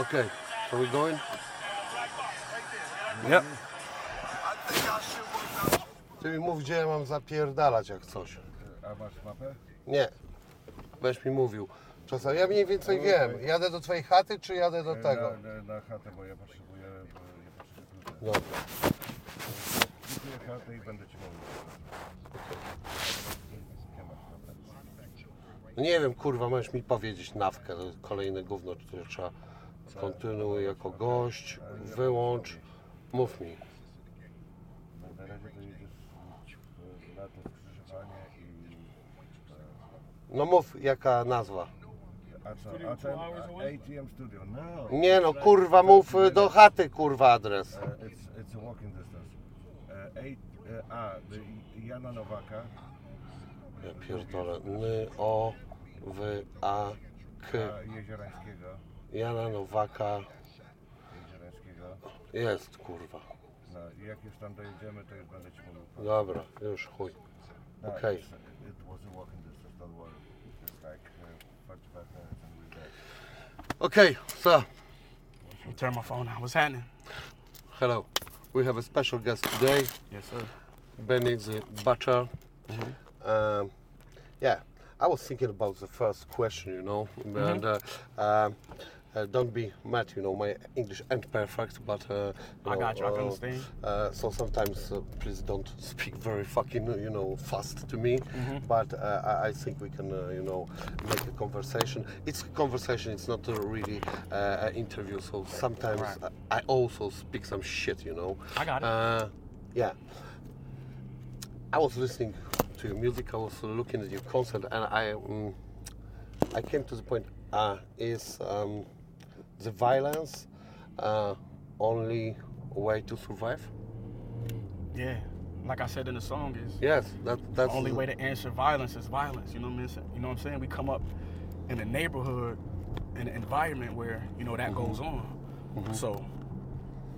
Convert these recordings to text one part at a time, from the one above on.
Okay, are we going? Yep. Ty mi mów, gdzie ja mam zapierdalać jak coś. A masz mapę? Nie. Będziesz mi mówił. Czasami ja mniej więcej wiem. Jadę do twojej chaty, czy jadę do tego? Na, na, na chatę, bo ja potrzebuję, ja potrzebuję. Dobra. Kupuję chatę i będę ci mówił. Nie masz mapę. No Nie wiem, kurwa, możesz mi powiedzieć nawkę, to jest kolejne gówno, które trzeba kontynuuj jako gość, wyłącz, mów mi. No, na razie to jedziesz w- na to skrzyżowanie i... No mów, jaka nazwa. A co? A ten ATM Studio? No. Nie no, kurwa, mów do chaty, kurwa, adres. Uh, it's, it's a walking distance. Uh, eight, uh, a, Jana Nowaka. Ja pierdolę. Ny, o, wy, a, k. Jeziorańskiego. Jana Nowaka. Jeziorańskiego. Jest, kurwa. No i jak już tam dojedziemy, to już będę ci mówił. Dobra, już chuj. No, Okej. it's- It was a walking distance, don't worry. It's like uh, 45 minutes and we're there. Okay, so, Turn my phone on. What's happening? hello. We have a special guest today, Yes, sir. Benny the Butcher. Um, yeah, I was thinking about the first question, you know, and uh, um, uh, don't be mad, you know, my English ain't perfect, but uh, I know, got you, I uh, understand. Uh, so sometimes, uh, please don't speak very fucking, you know, fast to me. But uh, I, think we can, uh, you know, make a conversation. It's a conversation. It's not really uh, an interview. So sometimes Right. I, I also speak some shit, you know. I got it. Uh, yeah. I was listening to your music. I was looking at your concert, and I, um, I came to the point: uh, is um, the violence uh, only way to survive? Yeah. Like I said in the song, is Yes, that that's the only way to answer violence is violence. You know what I'm saying? You know what I'm saying? We come up in a neighborhood, in an environment where you know that goes on. So,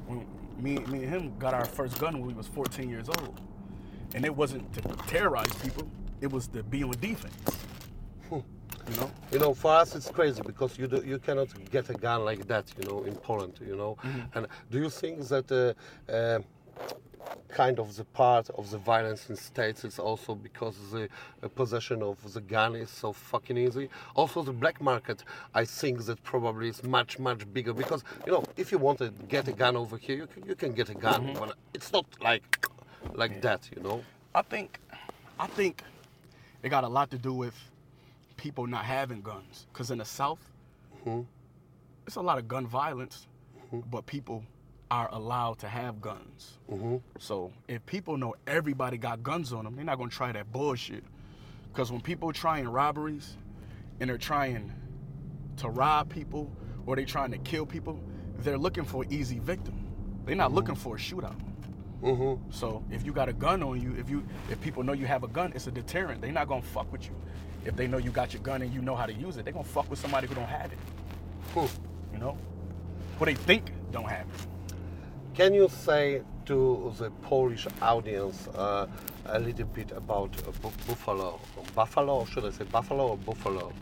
when me, me and him got our first gun when we was 14 years old, and it wasn't to terrorize people. It was to be on defense. You know? You know, for us it's crazy because you do, you cannot get a gun like that, you know, in Poland, you know. And do you think that uh, uh, kind of the part of the violence in states is also because the uh, possession of the gun is so fucking easy? Also, the black market, I think that probably is much much bigger because you know, if you want to get a gun over here, you can, you can get a gun, but it's not like like that, you know. I think, I think it got a lot to do with people not having guns. Cause in the South, mm-hmm. it's a lot of gun violence, mm-hmm. but people are allowed to have guns. Mm-hmm. So if people know everybody got guns on them, they're not gonna try that bullshit. Cause when people trying robberies, and they're trying to rob people or they're trying to kill people, they're looking for an easy victim. They're not looking for a shootout. So if you got a gun on you, if you if people know you have a gun, it's a deterrent. They're not gonna fuck with you. If they know you got your gun and you know how to use it, they're gonna fuck with somebody who don't have it. Hmm. You know? Who they think don't have it. Can you say to the Polish audience uh, a little bit about uh, Bu- Buffalo? Buffalo, or should I say Buffalo or Buffalo?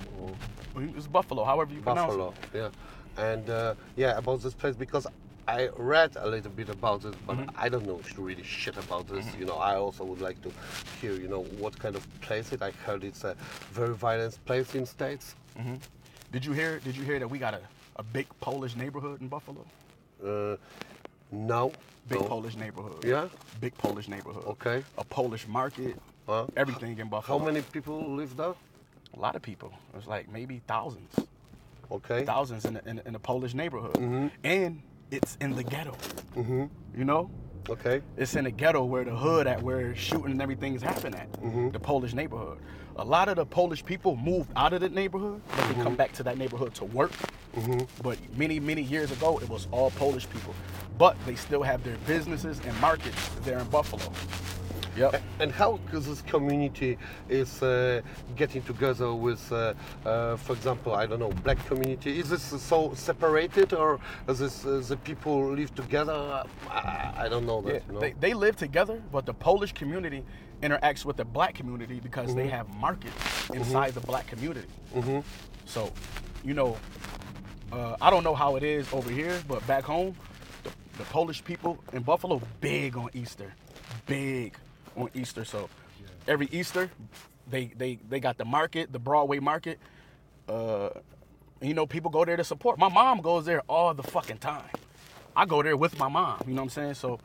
It's Buffalo, however you pronounce Buffalo, yeah. And uh, yeah, about this place because I read a little bit about it, but I don't know really shit about this. You know, I also would like to hear, you know, what kind of place it. I heard it's a very violent place in States. it. Did you hear did you hear that we got a, a big Polish neighborhood in Buffalo? Uh, no. Big no. Polish neighborhood. Yeah? Big Polish neighborhood. Okay. A Polish market. Huh? Everything in Buffalo. How many people live there? A lot of people. It's like maybe thousands. Okay. thousands in the, in, the- in the Polish neighborhood, Mm-hmm. and it's in the ghetto. You know, Okay. it's in the ghetto where the hood at, where shooting and everything is happening at. Mm-hmm. The Polish neighborhood. A lot of the Polish people moved out of the neighborhood, but they Mm-hmm. come back to that neighborhood to work. But many many years ago, it was all Polish people, but they still have their businesses and markets there in Buffalo. Yep. And how this community is uh, getting together with, uh, uh, for example, I don't know, black community? Is this so separated, or is this uh, the people live together? I, I don't know that. Yeah, you know? they, they live together, but the Polish community interacts with the black community because Mm-hmm. they have markets inside the black community. So you know, uh, I don't know how it is over here, but back home, the, the Polish people in Buffalo big on Easter, big on Easter. So every Easter, they they they got the market, the Broadway market. Uh, you know, people go there to support. My mom goes there all the fucking time. I go there with my mom. You know what I'm saying? So,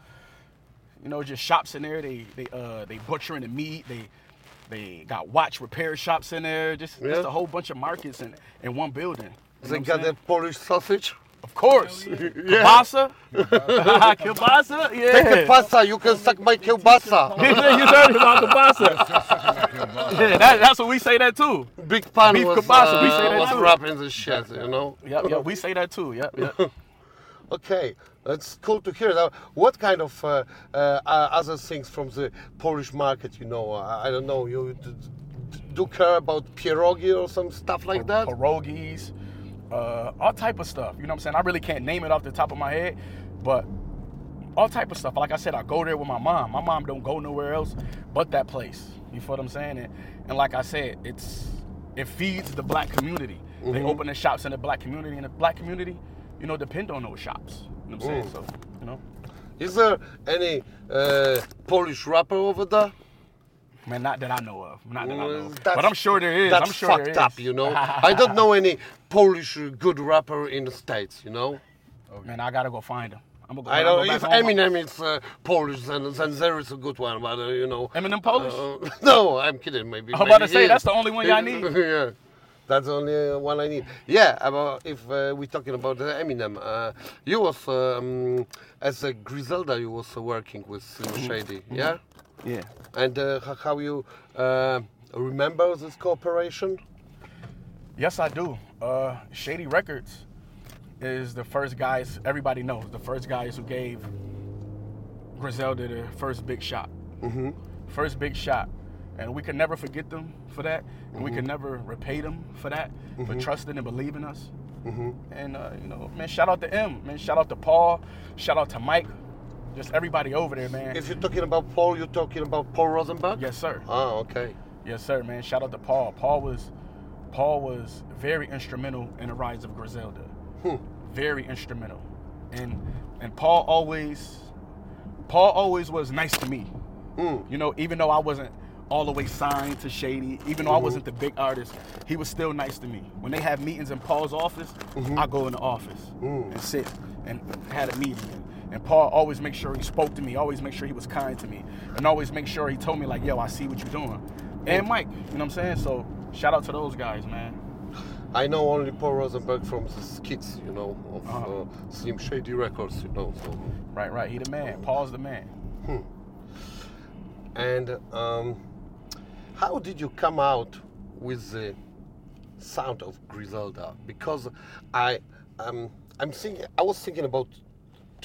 you know, just shops in there. They they uh they butchering the meat. They they got watch repair shops in there. Just Yeah. just a whole bunch of markets in in one building. You They got I'm? Polish sausage. Of course. Kielbasa. Kielbasa. Yeah. Take a pasta, you can suck my kielbasa. you heard about kielbasa. yeah, that, that's what we say that too. Big pan Beef was, kielbasa, we uh, say that too. wrapping the shit, you know. Yep, yep, we say that too. Yep, yep. Okay, that's cool to hear. Now, what kind of uh, uh, uh, other things from the Polish market, you know? I, I don't know. You d- d- do care about pierogi or some stuff like that? pierogies, uh, all type of stuff. You know what I'm saying? I really can't name it off the top of my head, but all type of stuff. Like I said, I go there with my mom. My mom don't go nowhere else but that place. You feel what I'm saying? And, and like I said, it's it feeds the black community. They Mm-hmm. open the shops in the black community, and the black community, you know, depend on those shops. You know what I'm saying? Mm. So, you know, Is there any uh, Polish rapper over there? Man, not that I know of, not that I know. Of. that's- But I'm sure there is. That's I'm sure fucked there is. up, you know. I don't know any Polish uh, good rapper in the States, you know. Man, I gotta go find him. I'm gonna go. I when go don't. back If home, Eminem is uh, Polish, then, then there is a good one, but uh, you know. Eminem Polish? Uh, no, I'm kidding. Maybe. I'm about to say, he that's the only one y'all need. yeah, that's the only uh, one I need. Yeah, about if uh, we're talking about uh, Eminem, uh, you was um, as a Griselda, you was uh, working with Slim Mm-hmm. Shady, yeah, yeah. and uh, how you uh, remember this cooperation? Yes, I do. Uh, Shady Records is the first guys everybody knows. The first guys who gave Griselda the first big shot. Mm-hmm. First big shot, and we can never forget them for that, and we can never repay them for that, for trusting and believing us. Mm-hmm. And uh, you know, man, shout out to M, man, shout out to Paul, shout out to Mike, just everybody over there, man. If you're talking about Paul, you're talking about Paul Rosenberg. yes, sir. Ah, okay. Yes, sir, man. Shout out to Paul. Paul was Paul was very instrumental in the rise of Griselda. Hmm. Very instrumental. And and Paul always Paul always was nice to me. Hmm. You know, even though I wasn't all the way signed to Shady, even though I wasn't the big artist, he was still nice to me. When they have meetings in Paul's office, I go in the office and sit and had a meeting. And Paul always make sure he spoke to me, always make sure he was kind to me, and always make sure he told me like, "Yo, I see what you're doing." And Mike, you know what I'm saying? So shout out to those guys, man. I know only Paul Rosenberg from the skits, you know, of Uh-huh. uh, Slim Shady Records, you know. So, Right, right. He the man. Paul's the man. Hmm. and um, how did you come out with the sound of Griselda? Because I, um, I'm thinking, I was thinking about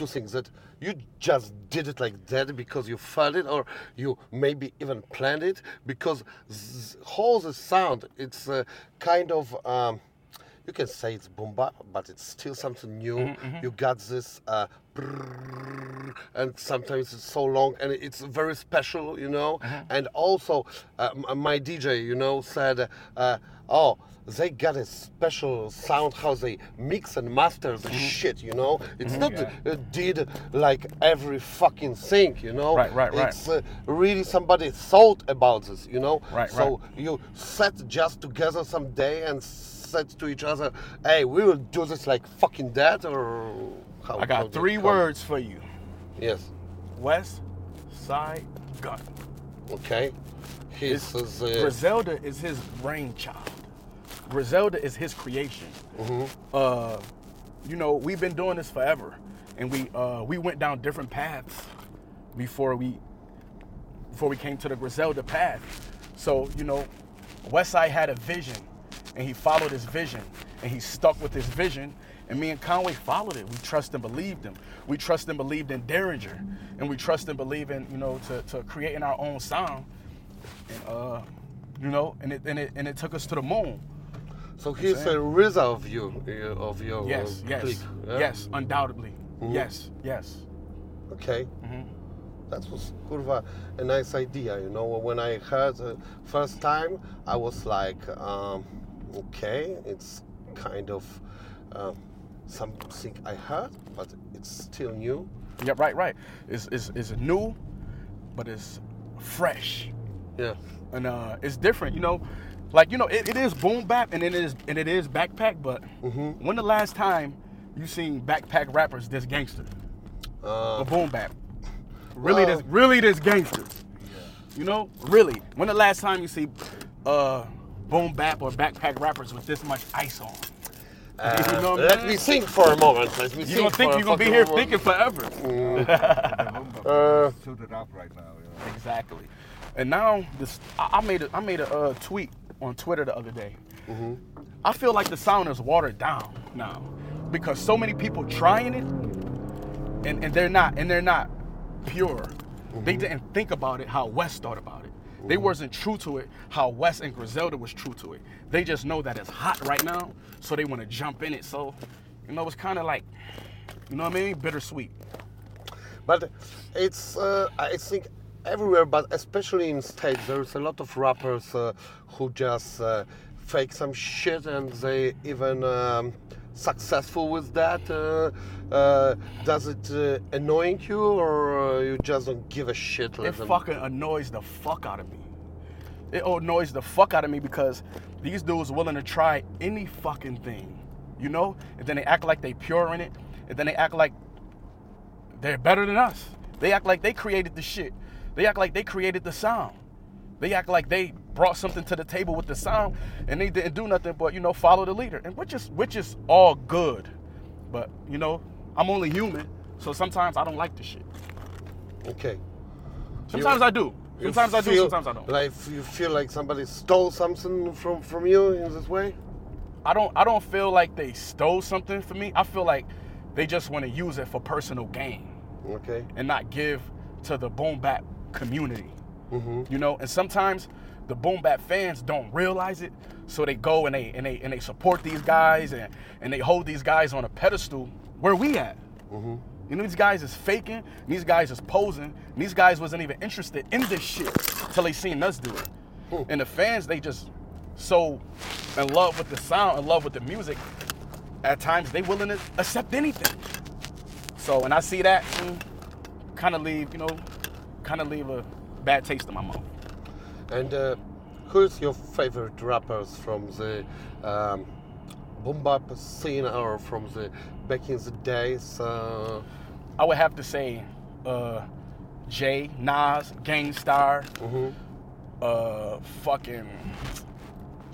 two things that you just did it like that because you felt it, or you maybe even planned it because whole the sound, it's uh, kind of. Um, you can say it's boom bap, but it's still something new. You got this, uh, and sometimes it's so long, and it's very special, you know. And also, uh, m- my DJ, you know, said, uh, "Oh, they got a special sound how they mix and master the shit, you know. It's not Yeah. uh, did like every fucking thing, you know. Right, right, right. It's uh, really somebody thought about this, you know. Right, so you sat just together some day and said to each other, "Hey, we will do this like fucking that," or how? I got three words for you. Yes. West Side Gun. Okay. His It's- is, uh, Griselda is his brainchild. Griselda is his creation. Mm-hmm. Uh, you know, we've been doing this forever, and we uh, we went down different paths before we before we came to the Griselda path. So you know, Westside had a vision, and he followed his vision, and he stuck with his vision. And me and Conway followed it. We trust and believed him. We trust and believed in Daringer, and we trust and believe in you know to, to creating our own sound. And uh, you know, and it and it and it took us to the moon. so he's a RZA of you, uh, of your Yes, uh, yes, clique, yeah? yes, undoubtedly. Yes, yes. Okay. Mm-hmm. That was kurva a nice idea, you know. When I heard the first time, I was like, um, okay, it's kind of uh, something I heard, but it's still new. Yeah, right, right. It's, it's, it's new, but it's fresh. Yeah. and uh, it's different. You know, like you know, it, it is boom bap and it is and it is backpack. But Mm-hmm. when the last time you seen backpack rappers this gangster Uh, boom bap? Really, Well- this really this gangster. You know, really. When the last time you see uh, boom bap or backpack rappers with this much ice on? you know what I'm let me think for a moment. Let me You think don't think you're gonna be here moment. thinking forever? Uh, suited up right now. You? Exactly. And now this, I, I made a, I made a uh, tweet on Twitter the other day. I feel like the sound is watered down now because so many people trying it, and, and they're not and they're not pure. They didn't think about it how West thought about it. They wasn't true to it how West and Griselda was true to it. They just know that it's hot right now, so they want to jump in it. So, you know, it's kind of like, you know what I mean, bittersweet. But it's, uh, I think, everywhere, but especially in States, there's a lot of rappers uh, who just uh, fake some shit and they even um, successful with that. Uh, uh, does it uh, annoying you or you just don't give a shit? It fucking annoys the fuck out of me. It annoys the fuck out of me because these dudes willing to try any fucking thing, you know? And then they act like they pure in it, and then they act like they're better than us. They act like they created the shit. They act like they created the sound. They act like they brought something to the table with the sound, and they didn't do nothing but you know follow the leader, and which is which is all good. But you know, I'm only human, so sometimes I don't like the shit. Okay. Sometimes You- I do. Sometimes I do. Sometimes I don't. Like you feel like somebody stole something from from you in this way. I don't I don't feel like they stole something from me. I feel like they just want to use it for personal gain Okay. and not give to the boom bap community. Mm-hmm. You know, and sometimes the boom bap fans don't realize it, so they go and they and they and they support these guys and and they hold these guys on a pedestal. Where we at? Mm-hmm. You know, these guys is faking. These guys is posing. And these guys wasn't even interested in this shit till they seen us do it. And the fans, they just so in love with the sound, in love with the music. At times, they willing to accept anything. So, when I see that, kind of leave, you know, kind of leave a bad taste in my mouth. And uh, who's your favorite rappers from the um, boom bap scene or from the back in the days? Uh, I would have to say, uh, Jay, Nas, Gang Starr, mhm. uh, fucking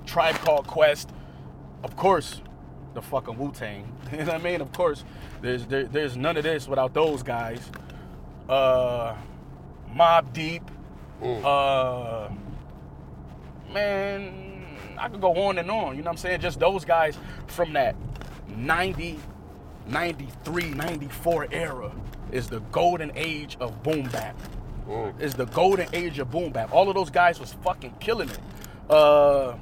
Tribe Called Quest, of course, the fucking Wu Tang. You know what I mean? Of course, there's there, there's none of this without those guys. Uh, Mobb Deep, uh, man, I could go on and on. You know what I'm saying? Just those guys from that 90, 93, 94 era is the golden age of boom bap Mm. is the golden age of boom bap. All of those guys was fucking killing it. Uh,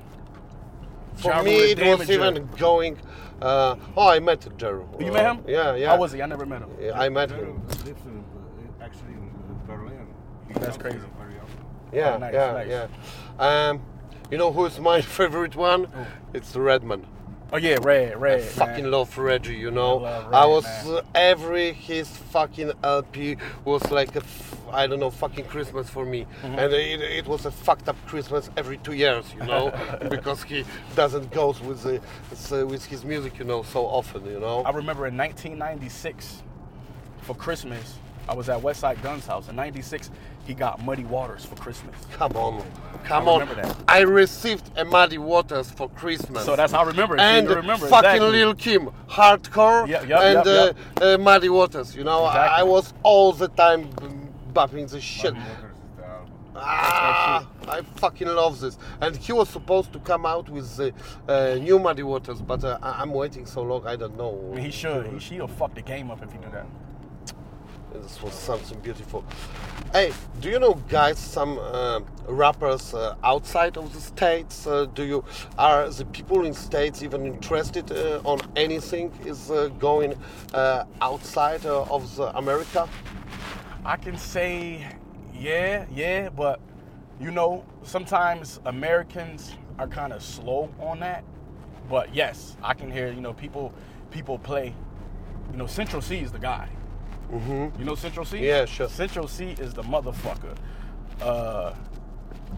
For Ja me, Rule it was even going. Uh, oh, I met Jeru. You Uh, met him? Yeah, yeah. How was he? I never met him. Yeah, I met Jerry him. lives in, uh, actually in uh, Berlin. He That's comes crazy. Here Very often. Yeah, Oh, nice, yeah, nice. yeah. Um, you know who's my favorite one? It's Redman. Oh yeah, Red, Red. I fucking man. love Reggie, you know. I love I was uh, every his fucking LP was like a f- I don't know fucking Christmas for me, Mm-hmm. and it, it was a fucked up Christmas every two years, you know, because he doesn't go with the, with his music, you know, so often, you know. I remember in 1996 for Christmas, I was at Westside Gunn's house. In '96, he got Muddy Waters for Christmas. Come on, come I on. remember that. I received a Muddy Waters for Christmas. So that's how I remember it. And you remember fucking exactly. Lil Kim, hardcore, Yeah, yep, and yep, uh, uh, Muddy Waters. You know, I, I was all the time b- bopping the shit. Muddy Waters is the album. Ah, I fucking love this. And he was supposed to come out with the uh, new Muddy Waters, but uh, I- I'm waiting so long. I don't know. He should. He should fuck the game up if he do that. This was something beautiful. Hey, do you know, guys, some uh, rappers uh, outside of the states? Uh, do you are the people in states even interested uh, on anything is uh, going uh, outside of the America? I can say, yeah, yeah, but you know, sometimes Americans are kind of slow on that. But yes, I can hear. You know, people people play. You know, Central Cee is the guy. Mm-hmm. You know Central Cee? Yeah, sure. Central Cee is the motherfucker. Uh,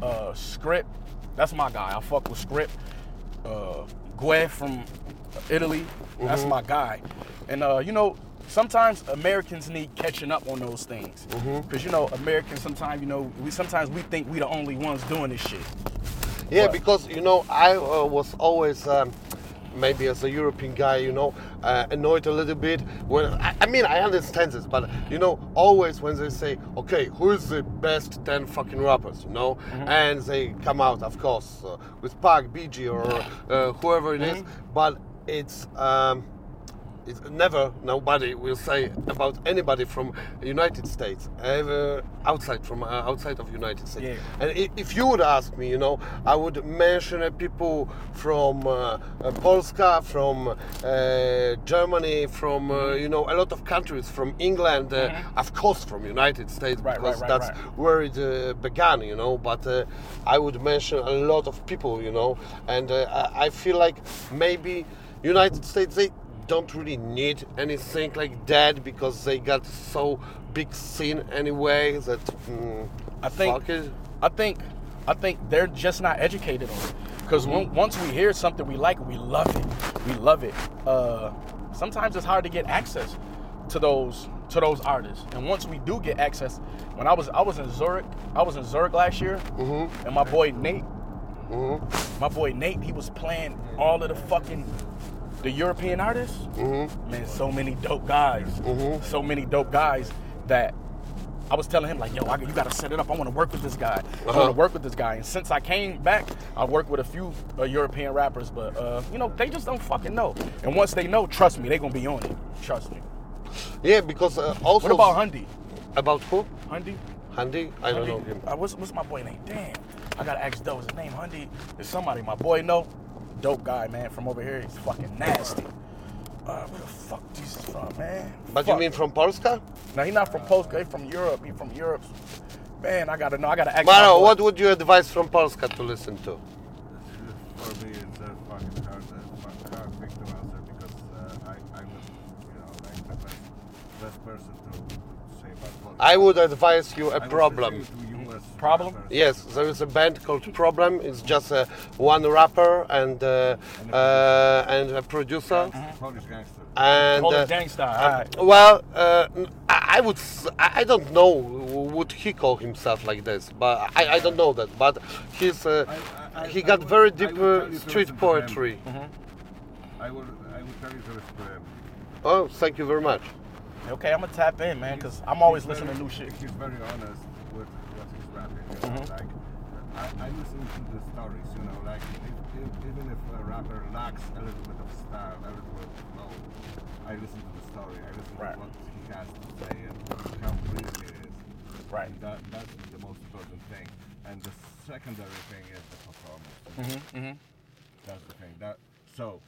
uh, Script, that's my guy. I fuck with Script. Uh, Gue from Italy, that's Mm-hmm. my guy. And uh, you know, sometimes Americans need catching up on those things. Mm-hmm. Cause you know, Americans sometimes, you know, we sometimes we think we the only ones doing this shit. Yeah, What? because you know I uh, was always um, maybe as a European guy, you know, uh, annoyed a little bit when I, I mean I understand this, but you know always when they say, okay, who is the best ten fucking rappers, you know, and they come out, of course, uh, with Pac, BG or uh, whoever it is, but it's. Um, it's never nobody will say about anybody from United States ever outside from uh, outside of United States. Yeah. And if you would ask me, you know, I would mention uh, people from uh, uh, Polska, from uh, Germany, from uh, you know a lot of countries, from England, uh, of course from United States Right, because right, that's right. where it uh, began, you know. But uh, I would mention a lot of people, you know, and uh, I I feel like maybe United States they don't really need anything like that because they got so big scene anyway that mm, I think. I think I think they're just not educated on it. Because once we hear something we like, we love it. We love it. Uh, sometimes it's hard to get access to those to those artists. And once we do get access, when I was I was in Zurich, I was in Zurich last year, and my boy Nate, my boy Nate, he was playing all of the fucking the European artists. Man, so many dope guys. So many dope guys that I was telling him like, yo, I, you gotta set it up. I want to work with this guy. I Uh-huh. want to work with this guy. And since I came back, I worked with a few uh, European rappers, but uh, you know, they just don't fucking know. And once they know, trust me, they gonna be on it. Trust me. Yeah, because uh, also What about Hundy? about who? Hundy? Handy? I don't know him. Uh, what's, what's my boy name? Damn, I gotta ask Doe. Is his name Hundy? Is somebody my boy know? Dope guy, man, from over here. He's fucking nasty. Uh, where the fuck Jesus from, man? But you mean from Polska? No, he not from Polska. He from Europe. He from Europe. Man, I gotta know. I gotta ask. my Maro, what would you advise from Polska to listen to? For me, it's a fucking hard, uh, fucking hard thing to answer because uh, I, I'm not, you know, like the best, best person to say about politics. I would advise you I a was problem. Listening to US Problem? Yes, there is a band called Problem. It's just uh, one rapper and uh, uh, and a producer. Polish gangster. And Polish uh, gangsta, uh, well, uh, I, I would. I don't know. Would he call himself like this? But I, I don't know that. But he's uh, I- I- he I got would- very deep uh, street listen to him. poetry. I will, I will tell you to listen to him. Oh, thank you very much. Okay, I'm gonna tap in, man, because I'm always He's listening very- to new shit. He's very honest with what You? Like, I, I listen to the stories, you know, like if, if, even if a rapper lacks a little bit of style, a little bit of flow, I listen to the story. I listen Right. to what he has to say and how real it is. Right. And that, that's the most important thing. And the secondary thing is the performance. Mm-hmm, That's the thing. That so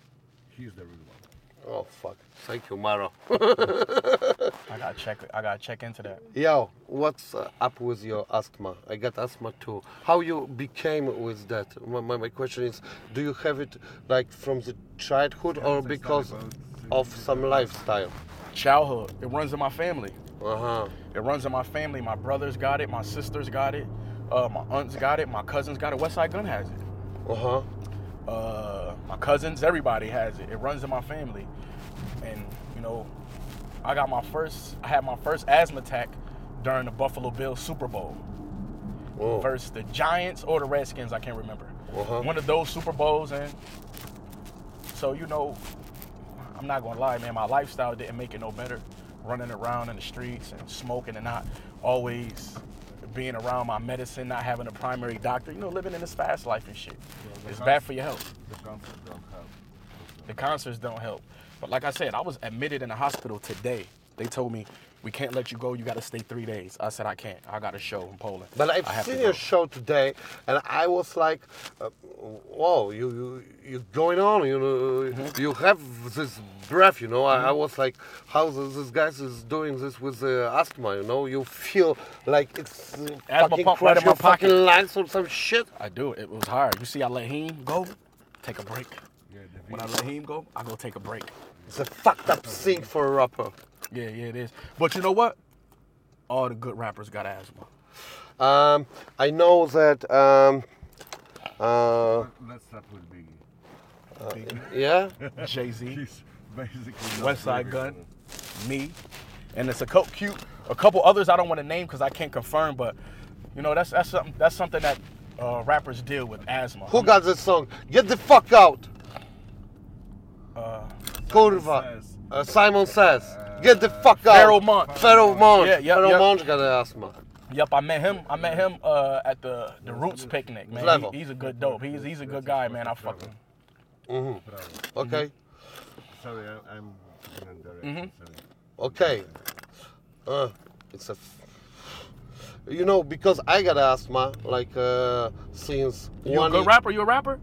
he's the real one. Oh fuck! Thank you, Maro. I gotta check. I gotta check into that. Yo, what's uh, up with your asthma? I got asthma too. How you became with that? My, my, my question is, do you have it like from the childhood or because started of some lifestyle? Childhood. It runs in my family. Uh huh. It runs in my family. My brothers got it. My sisters got it. Uh, my aunts got it. My cousins got it. Westside Gunn has it. Uh huh. Uh, my cousins, everybody has it. It runs in my family, and you know, I got my first. I had my first asthma attack during the Buffalo Bills Super Bowl Oh. versus the Giants or the Redskins. I can't remember. Uh-huh. One of those Super Bowls, and so you know, I'm not gonna lie, man. My lifestyle didn't make it no better. Running around in the streets and smoking and not always being around my medicine, not having a primary doctor. You know, living in this fast life and shit. It's bad for your health. The concept don't help. The concerts don't help. But like I said, I was admitted in the hospital today. They told me we can't let you go. You got to stay three days. I said I can't. I got a show in Poland. But I've I have seen go. your show today, and I was like, uh, "Whoa, you you you going on? You know, Mm-hmm. you have this breath. You know." I, I was like, "How this, this guy is doing this with uh, asthma? You know, you feel like it's uh, Asthma fucking pump right crush in my fucking pocket. lungs or some shit." I do. It was hard. You see, I let him go. Take a break. Yeah, when I let him go, I go take a break. It's a fucked up thing for a rapper. Yeah, yeah, it is. But you know what? All the good rappers got asthma. Um, I know that. Um, uh, Let's start with Biggie. yeah. Jay Z, He's basically Westside Gunn, me, and it's a co- cute, a couple others I don't want to name because I can't confirm. But you know, that's that's something that's something that uh, rappers deal with asthma. Who got this song? Get the fuck out. Uh, Kurva. Says. Uh, Simon says. Get the fuck out. Pharoah Monch. Pharoah Monch. Yeah, yep, Pharoah yep. Monch got asthma. Yep, I met him. I met him uh, at the the Roots picnic, man. Level. He- he's a good dope. He's he's a good guy, man. I fuck him. Problem. Okay. Sorry, I, I'm. Mm-hmm. Okay. Uh, it's a. F- you know, because I got asthma, like uh, since You a good ye- rapper? You a rapper?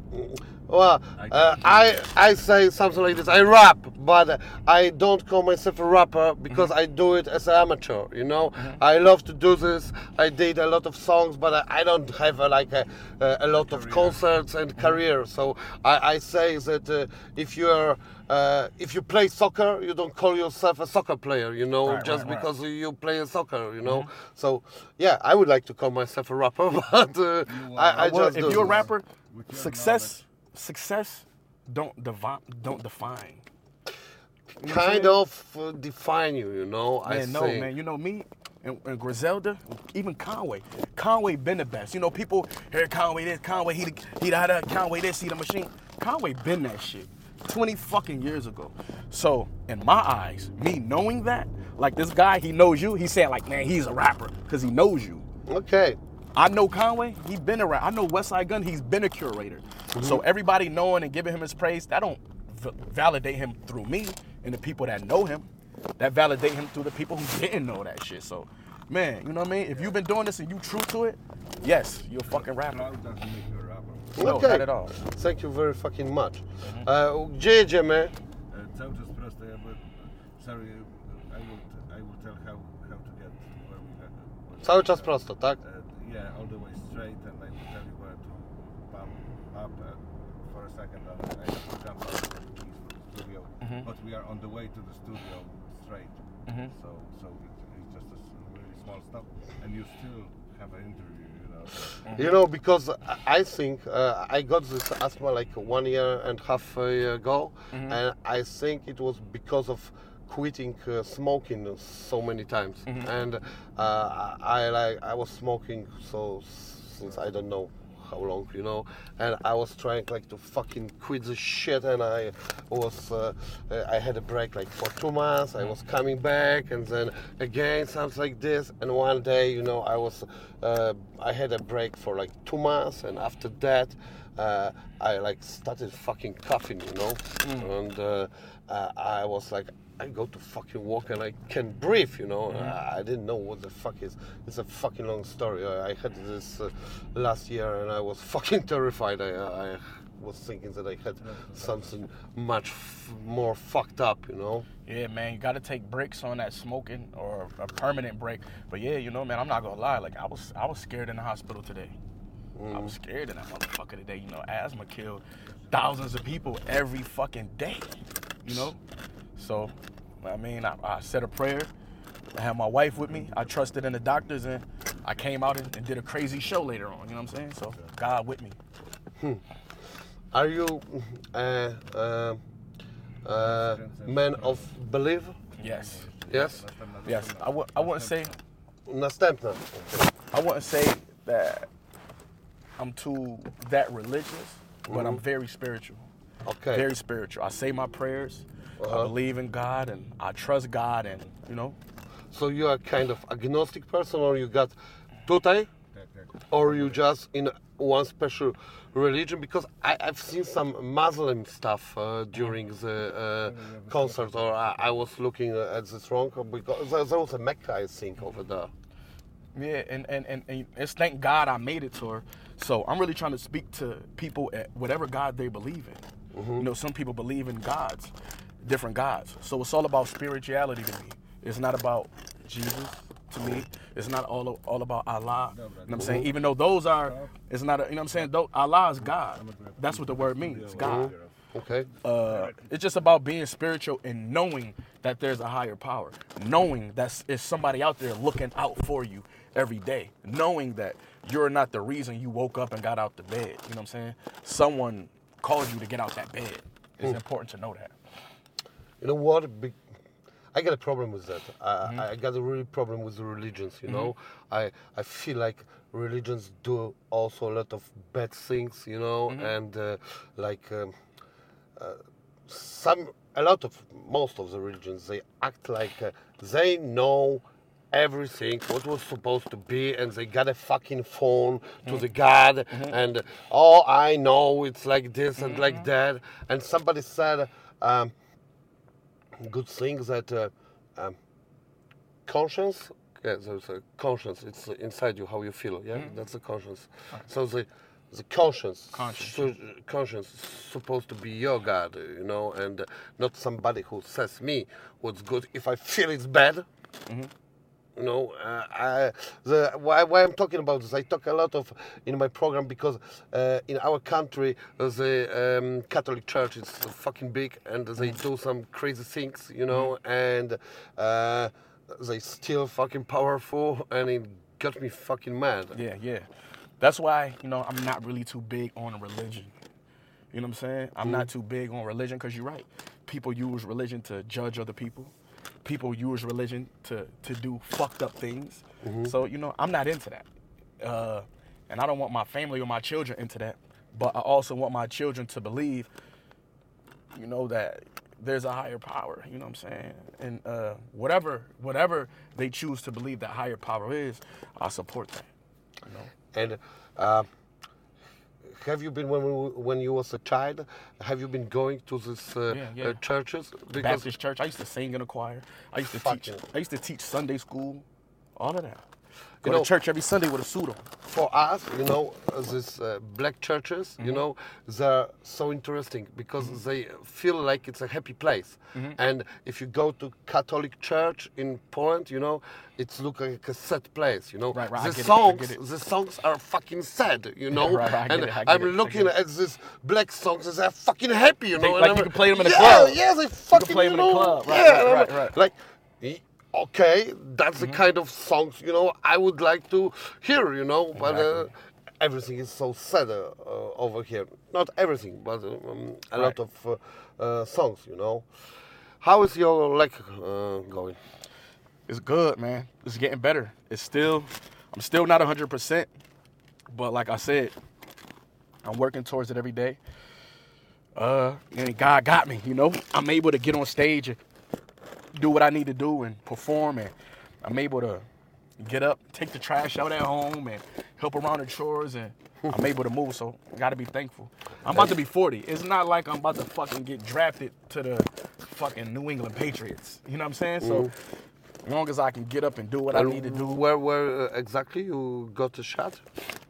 Well, uh, I I say something like this. I rap, but I don't call myself a rapper because I do it as an amateur. You know, I love to do this. I did a lot of songs, but I, I don't have a, like a, a, a lot of concerts and career. So I, I say that uh, if you're uh, if you play soccer, you don't call yourself a soccer player. You know, Right, just right, right. because you play soccer. You know, so yeah, I would like to call myself a rapper, but uh, I, I Well, just if do you're a rapper, With your success success don't divine don't define. kind of uh, define you, you know. I Man, no, think. man. You know me and, and Griselda, even Conway. Conway been the best. You know, people hear Conway this, Conway he he the Conway this, he the machine. Conway been that shit. 20 fucking years ago. So, in my eyes, me knowing that, like this guy, he knows you, he said, like, man, he's a rapper because he knows you. Okay. I know Conway, He's been around. I know Westside Gunn, he's been a curator. So mm-hmm. everybody knowing and giving him his praise, that don't v- validate him through me and the people that know him. That validate him through the people who didn't know that shit. So, man, you know what I mean? If you've been doing this and you true to it, yes, you're a fucking rapper. Cloud doesn't make you a rapper. No, okay. not at all. Thank you very fucking much. Mm-hmm. Uh, gdzie jedziemy? E, Cały czas prosto, jakby, sorry, uh, I will, I will tell how, how to get where we have. Uh, Cały czas prosto, tak? Uh, Yeah, all the way straight, and I will tell you where to pump up uh, for a second, and I have to jump out from the keys from the. But we are on the way to the studio straight, so so it's, it's just a really small stop, and you still have an interview, you know. You know, because I- I think uh, I got this asthma like one year and a half uh, ago, and I think it was because of quitting uh, smoking so many times. And uh, I like I was smoking so since I don't know how long, you know, and I was trying like to fucking quit the shit, and I was uh, uh, I had a break like for two months. I was coming back, and then again something like this, and one day, you know, I was uh, I had a break for like two months, and after that. Uh, I like started fucking coughing, you know, and uh, uh, I was like, I go to fucking walk and I can breathe, you know. I, I didn't know what the fuck is. It's a fucking long story. I, I had this uh, last year and I was fucking terrified. I, I was thinking that I had mm-hmm. something much f- more fucked up, you know. Yeah, man, you got to take breaks on that smoking or a permanent break. But yeah, you know, man, I'm not gonna lie. Like I was, I was scared in the hospital today. I was mm. scared in that motherfucker today. You know, asthma killed thousands of people every fucking day. You know, so I mean, I, I said a prayer. I had my wife with me. I trusted in the doctors, and I came out and, and did a crazy show later on. You know what I'm saying? So God with me. Are you uh, uh, uh, man of belief? Yes, Yes. yes. I w- I wouldn't say Następna. I wouldn't say that I'm too that religious, but I'm very spiritual. Okay. Very spiritual. I say my prayers. I Uh-huh. believe in God and I trust God and you know. So you are kind of agnostic person, or you got tutaj, or you just in one special religion? Because I, I've seen some Muslim stuff uh, during the uh, concert, or I, I was looking at this wrong because there, was a Mecca, I think, over there. Yeah, and, and, and, and it's thank God I made it to her. So I'm really trying to speak to people at whatever God they believe in. You know, some people believe in gods, different gods. So it's all about spirituality to me. It's not about Jesus to me. It's not all all about Allah. You know what I'm saying? Even though those are, it's not. A, you know what I'm saying? Though Allah is God. That's what the word means. God. Okay. Uh, it's just about being spiritual and knowing that there's a higher power, knowing that there's somebody out there looking out for you every day, knowing that you're not the reason you woke up and got out the bed. You know what I'm saying? Someone called you to get out that bed. It's important to know that. You know what? Be- I got a problem with that. I, I got a really problem with religions. You know, I I feel like religions do also a lot of bad things. You know, and uh, like um, uh, some a lot of most of the religions they act like uh, they know everything what was supposed to be and they got a fucking phone to the god and oh i know it's like this and like that and somebody said um, good thing that uh, um, conscience yeah there's a conscience it's inside you how you feel yeah? That's the conscience. So the the conscience Conscience. so, conscience is supposed to be your god you know and uh, not somebody who says me what's good. If i feel it's bad you know, uh, I, the why, why I'm talking about this, I talk a lot of in my program because uh, in our country the um, Catholic Church is fucking big and they do some crazy things, you know, and uh, they still fucking powerful, and it got me fucking mad. Yeah, yeah. That's why, you know, I'm not really too big on religion. You know what I'm saying? I'm not too big on religion because you're right. People use religion to judge other people. People use religion to, to do fucked up things. So, you know, I'm not into that. Uh, and I don't want my family or my children into that. But I also want my children to believe, you know, that there's a higher power. You know what I'm saying? And uh, whatever whatever they choose to believe that higher power is, I support that. You know? And uh, have you been when when you was a child? Have you been going to these uh, Yeah, yeah. Uh, churches? Baptist church. I used to sing in a choir. I used to Fuck teach. yeah. I used to teach Sunday school. All of that. Go You to know- church every Sunday with a suit on. for us, you know, these uh, black churches, you mm-hmm. know, they're so interesting because mm-hmm. they feel like it's a happy place. Mm-hmm. And if you go to Catholic church in Poland, you know, it's look like a sad place, you know. Right, right, The get it, I songs, it. the songs are fucking sad, you know. Right, right, and it, I'm looking at these black songs, and they're fucking happy, you know. They- and like I'm you can play them in the yeah, club. Yeah, they fucking play 'em you in the know, club. Right, yeah, right, right, right. Like, okay, that's Mm-hmm. the kind of songs you know I would like to hear, you know. But uh, everything is so sad uh, over here. Not everything, but um, a lot of uh, uh, songs, you know. How is your leg uh, going? It's good, man. It's getting better. It's still, I'm still not 100%, but like I said, I'm working towards it every day. Uh, and God got me, you know. I'm able to get on stage do what I need to do and perform, and I'm able to get up, take the trash out at home, and help around the chores, and I'm able to move. So gotta be thankful. I'm about to be 40. It's not like I'm about to fucking get drafted to the fucking New England Patriots. You know what I'm saying? So as long as I can get up and do what I need to do Where, where uh, exactly you got the shot?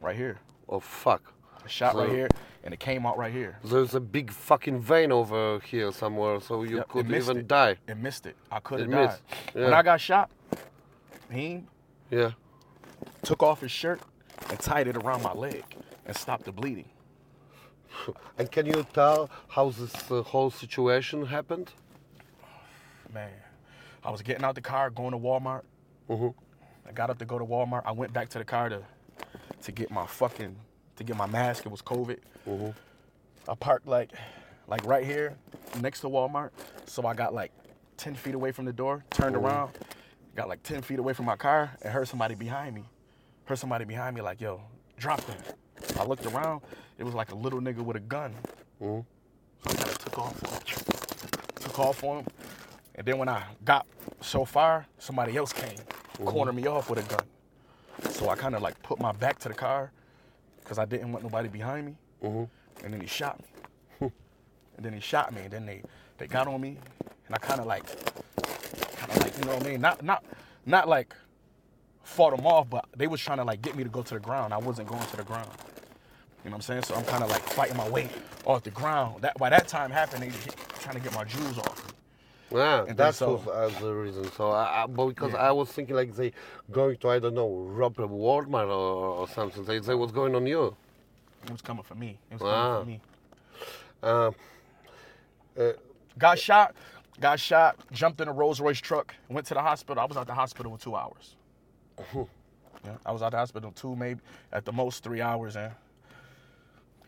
right here. Oh fuck! A shot right here, and it came out right here. There's a big fucking vein over here somewhere, so you Yep, could even it. die. It missed it. I could It have died. missed, When. I got shot, he Yeah. took off his shirt and tied it around my leg and stopped the bleeding. And can you tell how this uh, whole situation happened? Man, I was getting out the car, going to Walmart. Mhm. I got up to go to Walmart. I went back to the car to to get my fucking to get my mask. It was COVID. Mm-hmm. I parked like like right here next to Walmart. So I got like 10 feet away from the door, turned around, got like 10 feet away from my car, and heard somebody behind me. Heard somebody behind me like, yo, drop that. I looked around, it was like a little nigga with a gun. Mm-hmm. So I kind of took off. Took off on him. And then when I got so far, somebody else came, cornered me off with a gun. So I kind of like put my back to the car because I didn't want nobody behind me. Mm-hmm. And then he shot me. and then he shot me. And then they, they got on me. And I kind of like, kind of like, you know what I mean? Not, not, not like fought them off, but they was trying to like get me to go to the ground. I wasn't going to the ground. You know what I'm saying? So I'm kind of like fighting my way off the ground. That by that time happened, they trying to get my jewels off. Yeah, then that was uh, the reason. So, I, I, but because Yeah. I was thinking like they going to I don't know rob a Walmart or, or something. They say what's going on you. It was coming for me. It was Wow. coming for me. Um, uh, Got shot, got shot, jumped in a Rolls Royce truck, went to the hospital. I was at the hospital in two hours. Yeah, I was at the hospital two, maybe at the most three hours, and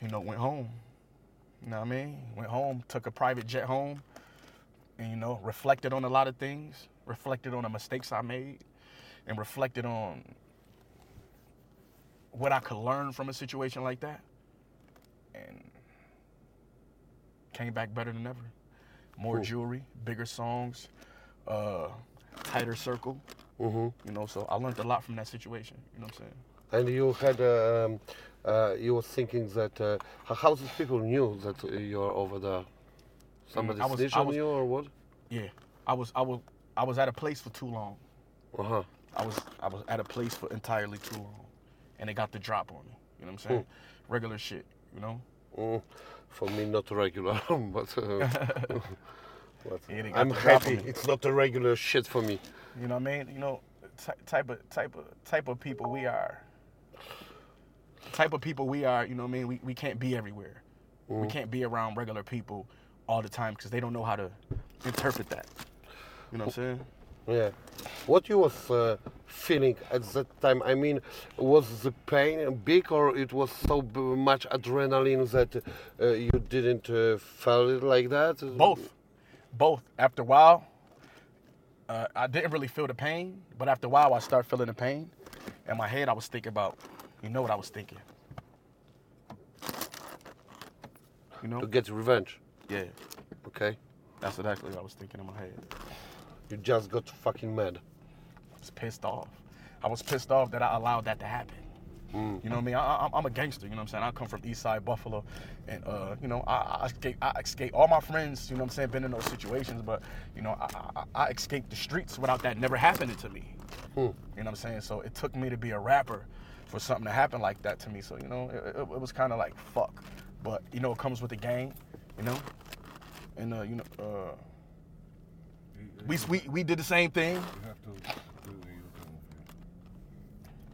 you know, went home. You know what I mean? Went home, took a private jet home, and you know, reflected on a lot of things, reflected on the mistakes I made, and reflected on what I could learn from a situation like that, and came back better than ever. More Cool. jewelry, bigger songs, uh, tighter circle. mhm. You know, so I learned a lot from that situation. You know what I'm saying? And you had, um, uh, you were thinking that uh, how, these people knew that you're over there? Somebody Mm, I was- snitched I on you or what? Yeah, I was I was I was at a place for too long. Uh huh. I was I was at a place for entirely too long, and they got the drop on me. You know what I'm saying? Regular shit. You know. Mm, for me, not regular, but, uh, but Yeah, I'm the happy. It's not the regular shit for me. You know what I mean? You know, ty- type of type of type of people we are. Type of people we are. You know what I mean? We we can't be everywhere. We can't be around regular people all the time because they don't know how to interpret that. You know what I'm saying? Yeah. What you was uh, feeling at that time? I mean, was the pain big or it was so b- much adrenaline that uh, you didn't uh, feel it like that? Both. Both. After a while, uh, I didn't really feel the pain, but after a while, I started feeling the pain. In my head, I was thinking about, you know what I was thinking? You know? To get revenge. Yeah, Okay. that's exactly what I was thinking in my head. You just got fucking mad. I was pissed off. I was pissed off that I allowed that to happen. You know what I mean? I, I, I'm a gangster. You know what I'm saying? I come from East Side Buffalo, and uh, you know I, I escape. I escape. All my friends, you know what I'm saying, been in those situations, but you know I, I, I escaped the streets without that never happening to me. You know what I'm saying? So it took me to be a rapper for something to happen like that to me. So you know it, it, it was kind of like fuck, but you know it comes with the game, you know, and uh, you know uh, we, we we did the same thing. You have to do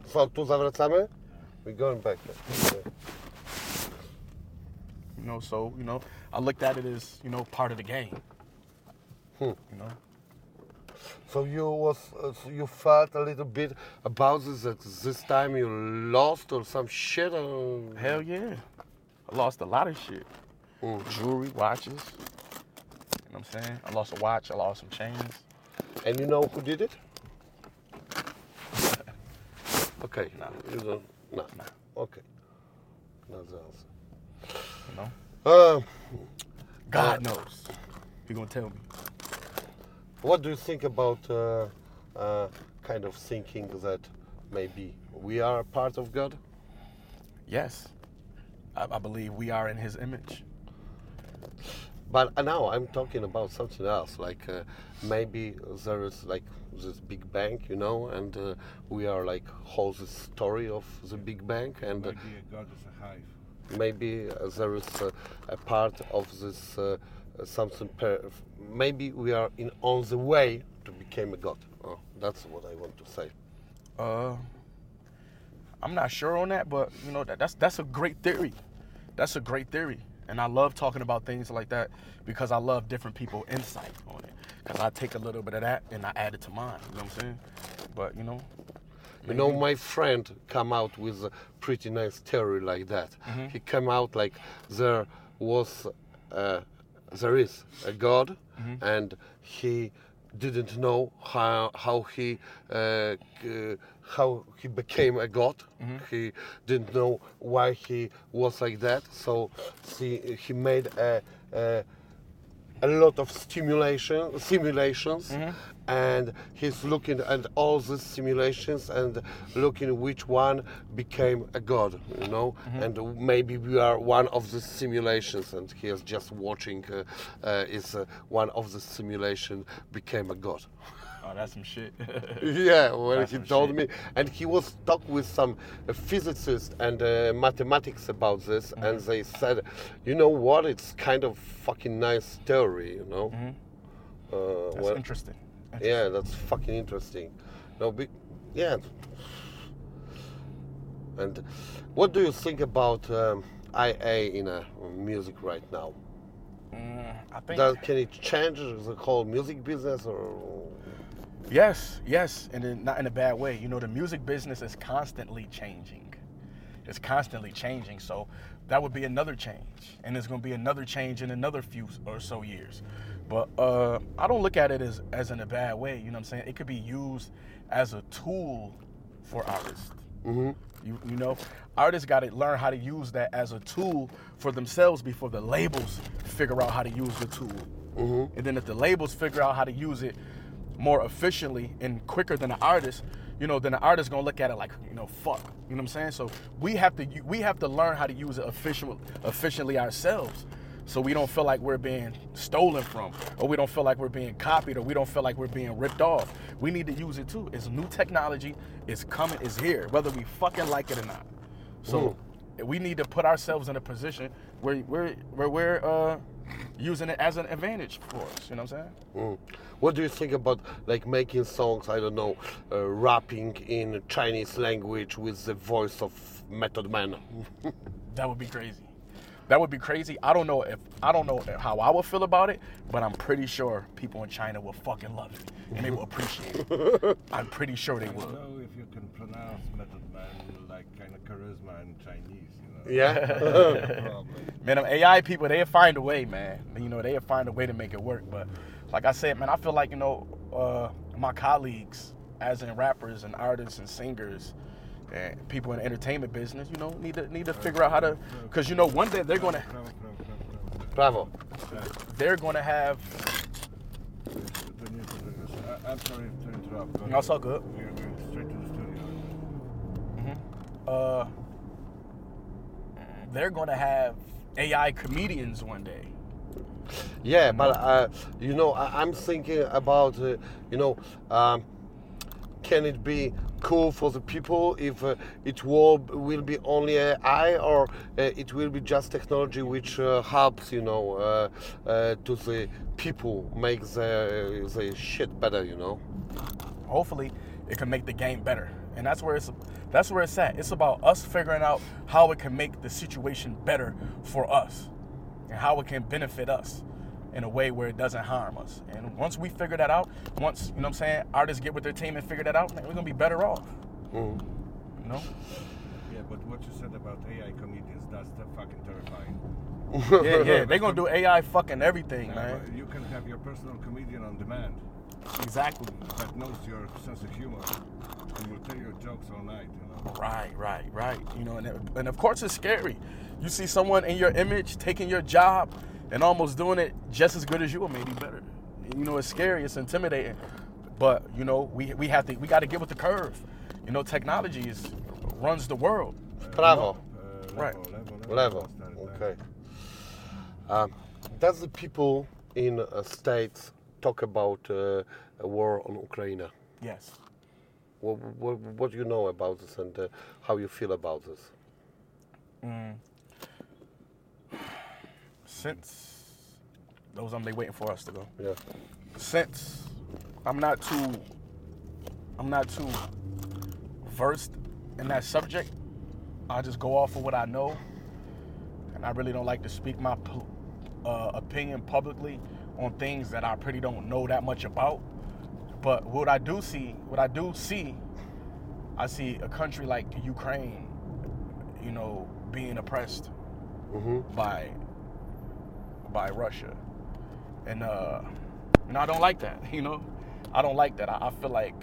the So, tu zawracamy? We're going back. Yeah. You know, so you know, I looked at it as you know part of the game. You know, So you was uh, so you felt a little bit about this that this time you lost or some shit. Or... hell yeah, I lost a lot of shit, jewelry, watches. You know what I'm saying? I lost a watch. I lost some chains. And you know who did it? okay. No. You don't. No. No. Okay. That's the answer. You know, Uh, God knows. He gonna tell me. what do you think about uh, uh, kind of thinking that maybe we are a part of God? Yes, I, I believe we are in His image. But uh, now I'm talking about something else. Like uh, maybe there is like this Big Bang, you know, and uh, we are like whole the story of the Big Bang, and uh, Maybe a god is a hive. maybe uh, there is uh, a part of this something. Per- maybe we are in on the way to become a god. Oh, that's what I want to say. Uh, I'm not sure on that, but you know that, that's that's a great theory. That's a great theory, and I love talking about things like that because I love different people' insight on it. Because I take a little bit of that and I add it to mine. You know what I'm saying? But you know, You know, my friend come out with a pretty nice theory like that. He came out like there was, uh, there is a God, and he didn't know how how he uh, how he became a god. He didn't know why he was like that. So he he made a. a a lot of stimulation simulations and he's looking at all these simulations and looking which one became a god you know and maybe we are one of the simulations and he is just watching uh, uh, is uh, one of the simulation became a god oh, that's some shit. yeah, well, That's he told shit. me, and he was talk with some uh, physicists and uh, mathematics about this, and Mm-hmm. they said, you know what, it's kind of fucking nice theory, you know. Uh, Mm-hmm. that's well, interesting. yeah, that's fucking interesting. No, be, yeah. And what do you think about um, IA in uh, music right now? Mm, I think Does, can it change the whole music business or? Yes, yes, and in, not in a bad way. You know, the music business is constantly changing. It's constantly changing. So that would be another change, and there's going to be another change in another few or so years. But uh, I don't look at it as as in a bad way. You know what I'm saying? It could be used as a tool for artists. Mm-hmm. You, you know, artists got to learn how to use that as a tool for themselves before the labels figure out how to use the tool. Mm-hmm. And then if the labels figure out how to use it more efficiently and quicker than the artist, you know, then the artist gonna look at it like, you know, fuck. You know what I'm saying? So we have to we have to learn how to use it efficient, efficiently ourselves. So we don't feel like we're being stolen from, or we don't feel like we're being copied, or we don't feel like we're being ripped off. We need to use it too. It's new technology. It's coming. It's here, whether we fucking like it or not. So we need to put ourselves in a position where we're where we're uh, using it as an advantage for us. You know what I'm saying? Mm. What do you think about like making songs? I don't know, uh, rapping in Chinese language with the voice of Method Man. That would be crazy. That would be crazy. I don't know if I don't know how I would feel about it, but I'm pretty sure people in China will fucking love it and they will appreciate it. I'm pretty sure they will. I don't know if you can pronounce Method Man like kind of charisma in Chinese, you know. yeah. Probably. Man, them AI people, they'll find a way, man. You know, they'll find a way to make it work. But like I said, man, I feel like, you know, uh, my colleagues, as in rappers and artists and singers, and people in the entertainment business, you know, need to need to figure out how to, because you know, one day they're gonna Bravo, they're gonna have. I'm sorry to interrupt. It's all good. Straight to the studio. uh, they're gonna have AI comedians one day. Yeah, but uh, you know, I, I'm thinking about, uh, you know, um, can it be cool for the people if uh, it will will be only AI or uh, it will be just technology which uh, helps, you know, uh, to the people make the the shit better, you know. Hopefully, it can make the game better, and that's where it's that's where it's at. It's about us figuring out how it can make the situation better for us, and how it can benefit us in a way where it doesn't harm us. And once we figure that out, once you know what I'm saying, artists get with their team and figure that out, man, we're gonna be better off. Mm. You know? Yeah, but what you said about AI comedians, that's the fucking terrifying. Yeah, yeah. They're gonna do AI fucking everything, Uh, man. You can have your personal comedian on demand Exactly. that knows your sense of humor and will tell your jokes all night, you know. Right, right, right. You know, and, and of course it's scary. You see someone in your image taking your job and almost doing it just as good as you or maybe better. You know, it's scary, it's intimidating. But, you know, we, we have to we gotta get with the curve. You know, technology is runs the world. Bravo. Uh, Right. level, level, Level. Okay. Um, does the people in uh, states talk about uh, a war on Ukraine? Yes. What, what, what do you know about this and uh, how you feel about this? Since those um they waiting for us to go. Yeah. since I'm not too I'm not too versed in that subject, I just go off of what I know, and I really don't like to speak my uh, opinion publicly on things that I pretty don't know that much about. But what I do see, what I do see, I see a country like Ukraine, you know, being oppressed Mm-hmm. by by Russia, and uh, know I don't like that. You know, I don't like that. I, I feel like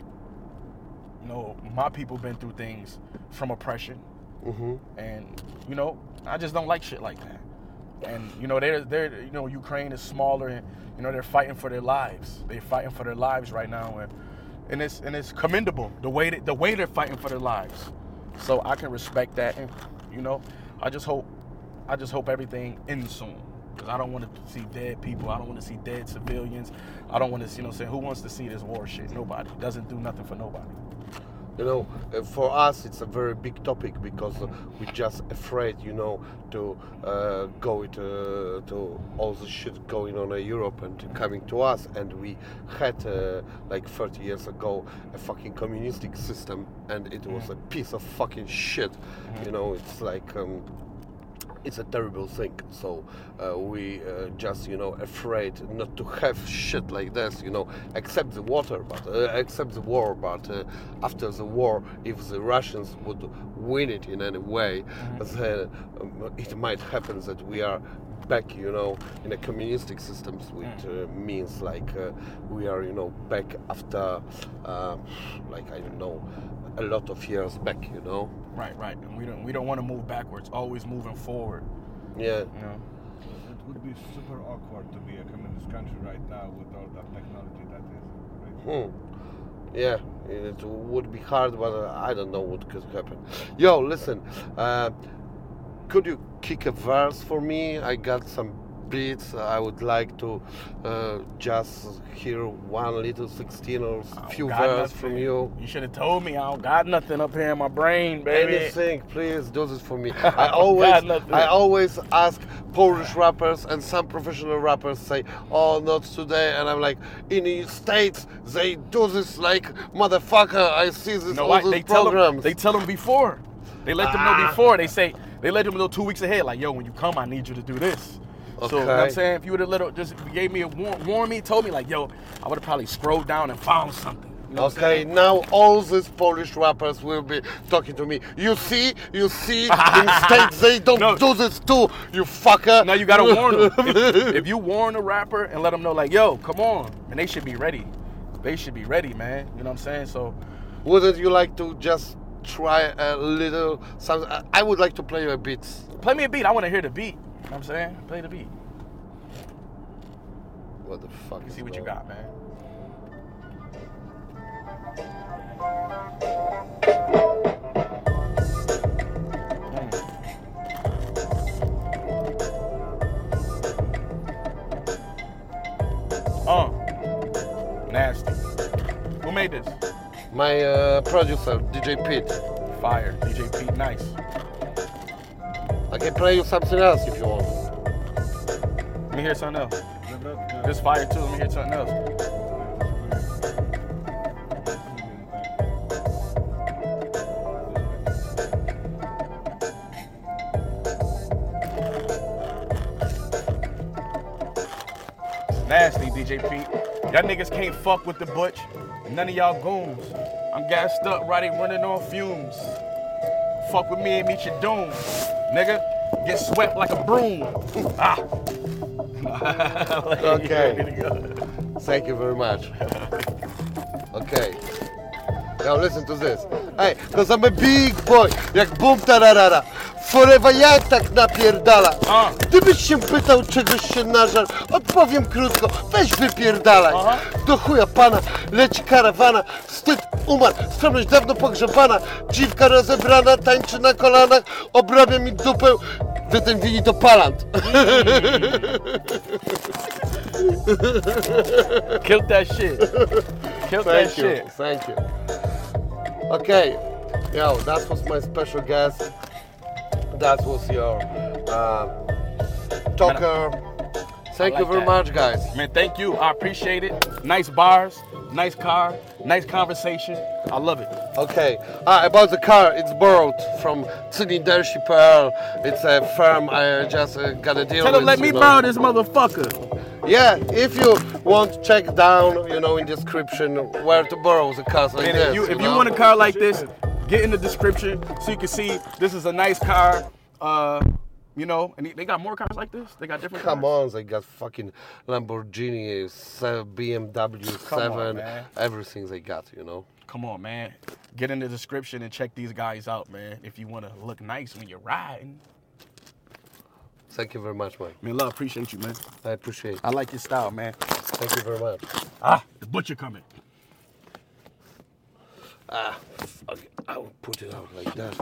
you know my people been through things from oppression, Mm-hmm. and you know I just don't like shit like that. And you know they're they're you know Ukraine is smaller, and you know they're fighting for their lives. They're fighting for their lives right now, and and it's and it's commendable the way that the way they're fighting for their lives. So I can respect that, and you know I just hope I just hope everything ends soon. Cause I don't want to see dead people. I don't want to see dead civilians. I don't want to, you know, say who wants to see this war shit. Nobody doesn't do nothing for nobody. You know, uh, for us it's a very big topic because uh, we're just afraid, you know, to uh, go it, uh, to all the shit going on in Europe and coming to us. And we had uh, like 30 years ago a fucking communistic system, and it was a piece of fucking shit. You know, it's like. Um, it's a terrible thing. So uh, we uh, just, you know, afraid not to have shit like this, you know, except the water, but uh, except the war. But uh, after the war, if the Russians would win it in any way, then um, it might happen that we are back, you know, in a communistic systems, which uh, means like uh, we are, you know, back after, uh, like I don't know, a lot of years back, you know. Right, right. And we don't we don't want to move backwards. Always moving forward. Yeah. You know. It would be super awkward to be a communist country right now with all that technology that is. Right? Hmm. Yeah, it would be hard, but I don't know what could happen. Yo, listen, uh, could you kick a verse for me? I got some beats. I would like to uh, just hear one little 16 or I few don't got verse from you. You should have told me. I don't got nothing up here in my brain, baby. Anything, please do this for me. I always, I always ask Polish rappers and some professional rappers say, "Oh, not today," and I'm like, in the states they do this like motherfucker. I see this No, all why? these They tell them. programs. They tell them before. They let them know Ah. before. They say they let them know two weeks ahead. Like, yo, when you come, I need you to do this. So you know what I'm saying, if you would have little just gave me a warn, warn me, told me like, yo, I would have probably scrolled down and found something. You know Okay, now all these Polish rappers will be talking to me. You see, you see, in states they don't No. do this too, you fucker. Now you gotta warn them. If, if you warn a rapper and let them know, like, yo, come on, and they should be ready. They should be ready, man. You know what I'm saying? So, Wouldn't you like to just try a little something? I- would like to play you a beat. play me a beat. I want to hear the beat. You know what I'm saying? Play the beat. What the fuck? Let me is see what you got, man. Oh, nasty. Who made this? My uh, producer, DJ Pete. Fire. DJ Pete, nice. I can play you something else if you want. Let me hear something else. This fire too. Let me hear something else. Nasty, DJ Pete. Y'all niggas can't fuck with the butch. None of y'all goons. I'm gassed up, riding, running on fumes. Fuck with me and meet your doom. Nigga, get swept like a broom. ah. Okay. Thank you very much. Okay. Now listen to this. Hey, cause I'm a big boy, jak bum tararara. Forever ja tak napierdala. A. Gdybyś się pytał czegoś się nażal, odpowiem krótko, weź wypierdalaj. Aha. Do chuja pana, leci karawana, wstyd umarł, skromność dawno pogrzebana. Dziwka rozebrana, tańczy na kolanach, obrabia mi dupę, wy ten wini to palant. Killed that shit. Killed that Thank you, shit. thank you. Okay, yo, that was my special guest. That was your uh, talker. Thank you very that. much, guys. Man, thank you. I appreciate it. Nice bars, nice car, nice conversation. I love it. Okay, ah, about the car, it's borrowed from Cylindership.pl. It's a firm I just uh, got a deal Tell with. him let me know. borrow this motherfucker. Yeah, if you want, check down, you know, in description where to borrow the cars like And this. if you if you know? want a car like this, get in the description so you can see this is a nice car. Uh, you know, and they- they got more cars like this. They got different. Come cars. on, they got fucking Lamborghini, BMW Come 7, man. everything they got, you know. Come on, man. Get in the description and check these guys out, man. If you want to look nice when you're riding. Thank you very much, man. Man, love, appreciate you, man. I appreciate it. I like your style, man. Thank you very much. Ah, the butcher coming. Ah, fuck. I will put it out like that.